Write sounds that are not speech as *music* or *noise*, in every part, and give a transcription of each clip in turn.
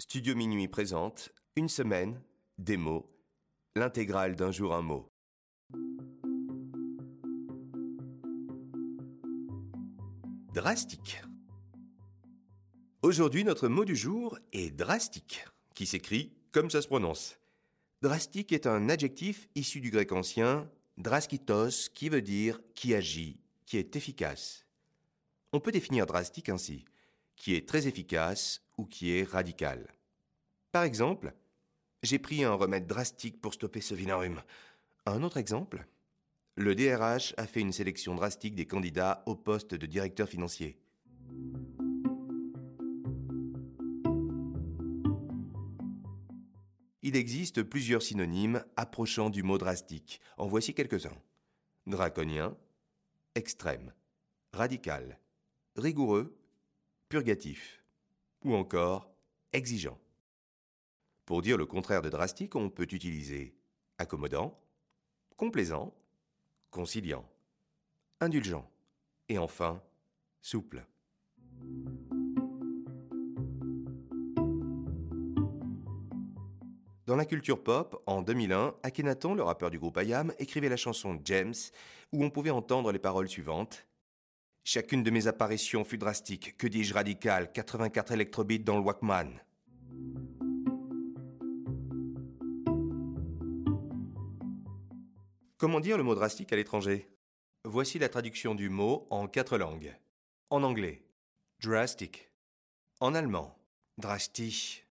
Studio Minuit présente Une semaine, des mots, l'intégrale d'un jour un mot. Drastique. Aujourd'hui, notre mot du jour est drastique, qui s'écrit comme ça se prononce. Drastique est un adjectif issu du grec ancien draskitos, qui veut dire qui agit, qui est efficace. On peut définir drastique ainsi qui est très efficace ou qui est radical. Par exemple, j'ai pris un remède drastique pour stopper ce vilain rhume. Un autre exemple Le DRH a fait une sélection drastique des candidats au poste de directeur financier. Il existe plusieurs synonymes approchant du mot drastique. En voici quelques-uns. Draconien, extrême, radical, rigoureux, purgatif ou encore exigeant. Pour dire le contraire de drastique, on peut utiliser accommodant, complaisant, conciliant, indulgent et enfin souple. Dans la culture pop, en 2001, Akhenaton, le rappeur du groupe IAM, écrivait la chanson James, où on pouvait entendre les paroles suivantes. Chacune de mes apparitions fut drastique, que dis-je radical, 84 électrobits dans le Walkman. Comment dire le mot drastique à l'étranger? Voici la traduction du mot en quatre langues. En anglais, drastic. En allemand, drastic.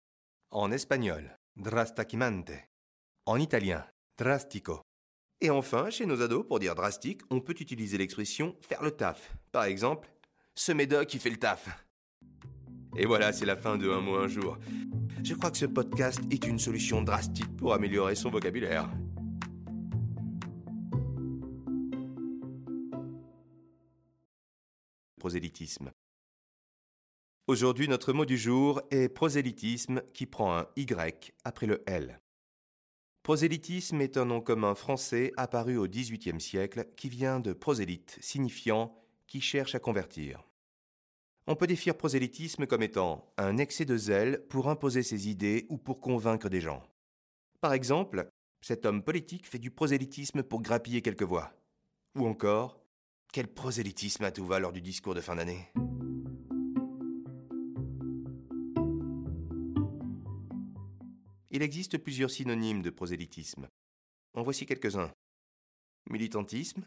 En espagnol, drastakimante. En italien, drastico. Et enfin, chez nos ados, pour dire drastique, on peut utiliser l'expression faire le taf. Par exemple, ce médoc qui fait le taf. Et voilà, c'est la fin de Un mot un jour. Je crois que ce podcast est une solution drastique pour améliorer son vocabulaire. Prosélytisme. Aujourd'hui, notre mot du jour est prosélytisme qui prend un Y après le L. Prosélytisme est un nom commun français apparu au XVIIIe siècle qui vient de prosélyte, signifiant qui cherche à convertir. On peut définir prosélytisme comme étant un excès de zèle pour imposer ses idées ou pour convaincre des gens. Par exemple, cet homme politique fait du prosélytisme pour grappiller quelques voix. Ou encore, quel prosélytisme à tout va lors du discours de fin d'année? Il existe plusieurs synonymes de prosélytisme. En voici quelques-uns. Militantisme,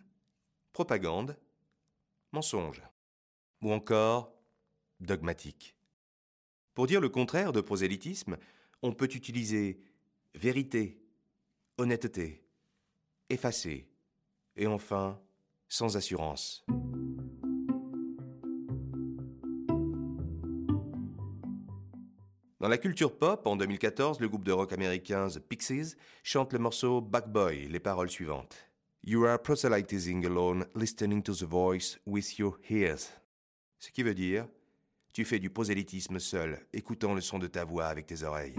propagande, mensonge, ou encore dogmatique. Pour dire le contraire de prosélytisme, on peut utiliser vérité, honnêteté, effacé, et enfin sans assurance. Dans la culture pop, en 2014, le groupe de rock américain The Pixies chante le morceau Back Boy, les paroles suivantes. You are proselytizing alone, listening to the voice with your ears. Ce qui veut dire, tu fais du prosélytisme seul, écoutant le son de ta voix avec tes oreilles.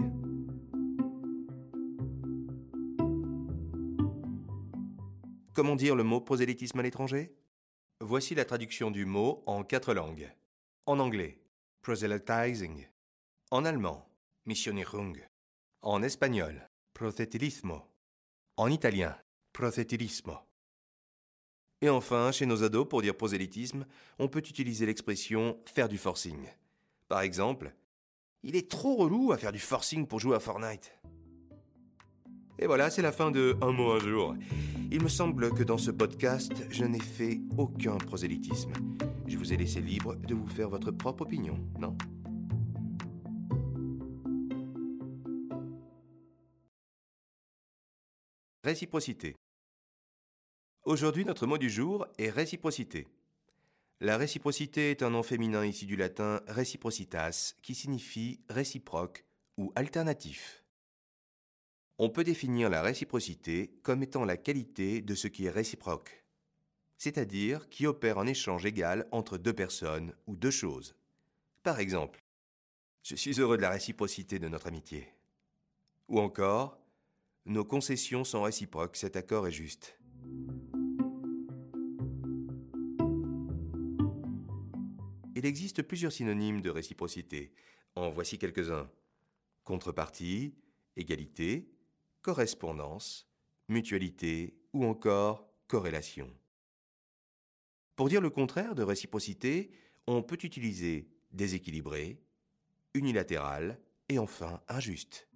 Comment dire le mot prosélytisme à l'étranger? Voici la traduction du mot en quatre langues. En anglais, proselytizing. En allemand, missionierung. En espagnol, proselytismo. En italien, proselytismo. Et enfin, chez nos ados, pour dire prosélytisme, on peut utiliser l'expression faire du forcing. Par exemple, il est trop relou à faire du forcing pour jouer à Fortnite. Et voilà, c'est la fin de Un mot un jour. Il me semble que dans ce podcast, je n'ai fait aucun prosélytisme. Je vous ai laissé libre de vous faire votre propre opinion, non? Réciprocité. Aujourd'hui, notre mot du jour est réciprocité. La réciprocité est un nom féminin issu du latin reciprocitas, qui signifie réciproque ou alternatif. On peut définir la réciprocité comme étant la qualité de ce qui est réciproque, c'est-à-dire qui opère un échange égal entre deux personnes ou deux choses. Par exemple, je suis heureux de la réciprocité de notre amitié. Ou encore, nos concessions sont réciproques, cet accord est juste. Il existe plusieurs synonymes de réciprocité. En voici quelques-uns. contrepartie, égalité, correspondance, mutualité ou encore corrélation. Pour dire le contraire de réciprocité, on peut utiliser déséquilibré, unilatéral et enfin injuste.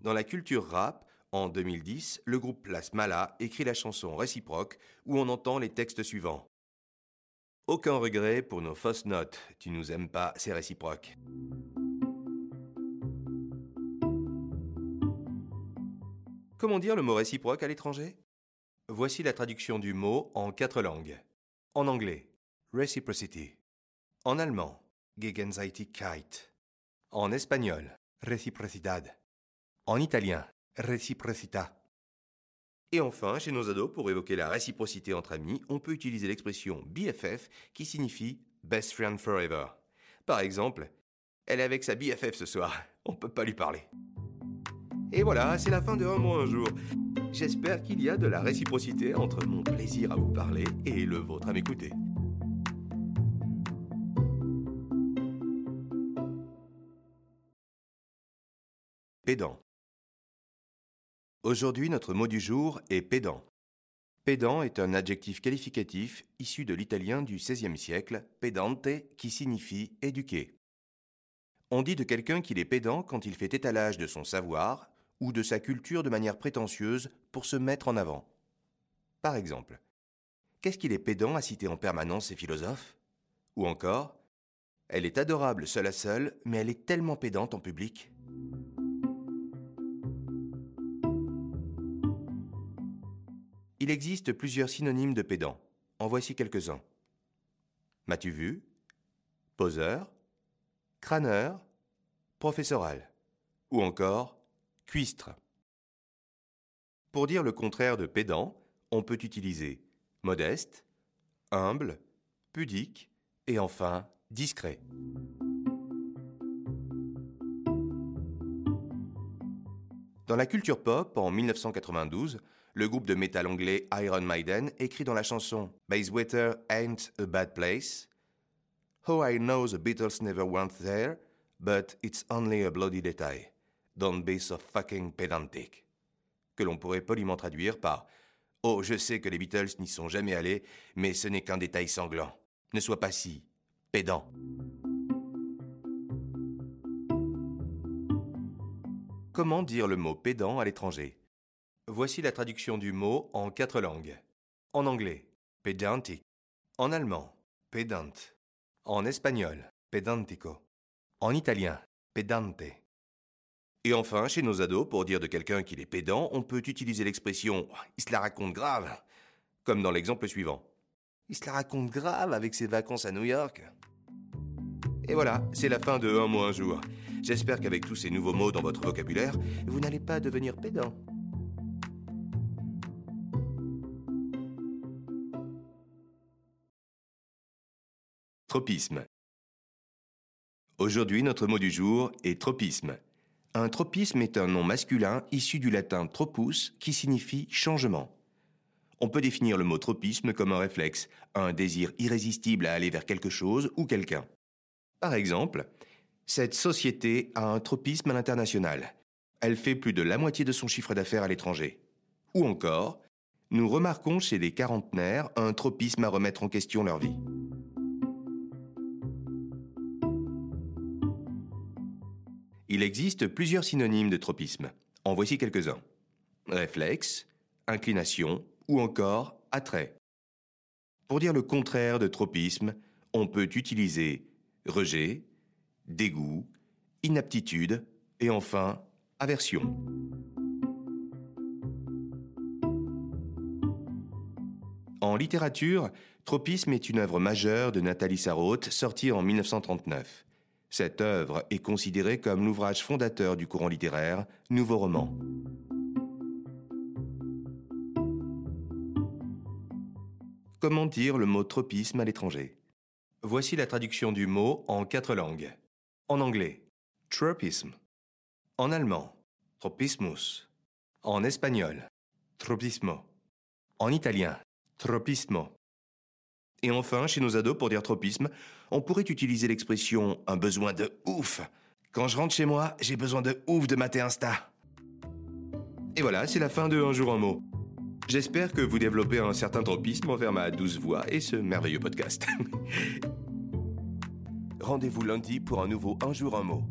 Dans la culture rap, en 2010, le groupe Las Mala écrit la chanson Réciproque où on entend les textes suivants. Aucun regret pour nos fausses notes, tu nous aimes pas, c'est réciproque. Comment dire le mot réciproque à l'étranger? Voici la traduction du mot en quatre langues. En anglais, reciprocity. En allemand, Gegenseitigkeit. En espagnol, reciprocidad. En italien, reciprocità. Et enfin, chez nos ados, pour évoquer la réciprocité entre amis, on peut utiliser l'expression BFF qui signifie Best Friend Forever. Par exemple, elle est avec sa BFF ce soir, *laughs* on peut pas lui parler. Et voilà, c'est la fin de Un mois un jour. J'espère qu'il y a de la réciprocité entre mon plaisir à vous parler et le vôtre à m'écouter. Pédant. Aujourd'hui, notre mot du jour est pédant. Pédant est un adjectif qualificatif issu de l'italien du XVIe siècle, pedante, qui signifie éduqué. On dit de quelqu'un qu'il est pédant quand il fait étalage de son savoir, ou de sa culture de manière prétentieuse pour se mettre en avant. Par exemple, qu'est-ce qu'il est pédant à citer en permanence ces philosophes? Ou encore, elle est adorable seule à seule, mais elle est tellement pédante en public. Il existe plusieurs synonymes de pédant. En voici quelques-uns. M'as-tu vu? Poseur Crâneur Professoral Ou encore Cuistre. Pour dire le contraire de pédant, on peut utiliser modeste, humble, pudique et enfin discret. Dans la culture pop, en 1992, le groupe de métal anglais Iron Maiden écrit dans la chanson Bayswater Ain't a Bad Place How I know the Beatles never went there, but it's only a bloody detail. Don't be so fucking pedantic. Que l'on pourrait poliment traduire par Oh, je sais que les Beatles n'y sont jamais allés, mais ce n'est qu'un détail sanglant. Ne sois pas si pédant. Comment dire le mot pédant à l'étranger? Voici la traduction du mot en quatre langues. En anglais, pedantic. En allemand, pedant. En espagnol, pedantico. En italien, pedante. Et enfin, chez nos ados, pour dire de quelqu'un qu'il est pédant, on peut utiliser l'expression il se la raconte grave, comme dans l'exemple suivant. Il se la raconte grave avec ses vacances à New York. Et voilà, c'est la fin de Un mot un jour. J'espère qu'avec tous ces nouveaux mots dans votre vocabulaire, vous n'allez pas devenir pédant. Tropisme. Aujourd'hui, notre mot du jour est tropisme. Un tropisme est un nom masculin issu du latin tropus qui signifie changement. On peut définir le mot tropisme comme un réflexe, un désir irrésistible à aller vers quelque chose ou quelqu'un. Par exemple, cette société a un tropisme à l'international. Elle fait plus de la moitié de son chiffre d'affaires à l'étranger. Ou encore, nous remarquons chez des quarantenaires un tropisme à remettre en question leur vie. Il existe plusieurs synonymes de tropisme. En voici quelques-uns. Réflexe, inclination ou encore attrait. Pour dire le contraire de tropisme, on peut utiliser rejet, dégoût, inaptitude et enfin aversion. En littérature, Tropisme est une œuvre majeure de Nathalie Sarraute sortie en 1939. Cette œuvre est considérée comme l'ouvrage fondateur du courant littéraire Nouveau roman. Comment dire le mot tropisme à l'étranger? Voici la traduction du mot en quatre langues. En anglais, tropisme. En allemand, tropismus. En espagnol, tropismo. En italien, tropismo. Et enfin, chez nos ados, pour dire tropisme, on pourrait utiliser l'expression un besoin de ouf. Quand je rentre chez moi, j'ai besoin de ouf de mater Insta. Et voilà, c'est la fin de Un jour un mot. J'espère que vous développez un certain tropisme envers ma douce voix et ce merveilleux podcast. *laughs* Rendez-vous lundi pour un nouveau Un jour un mot.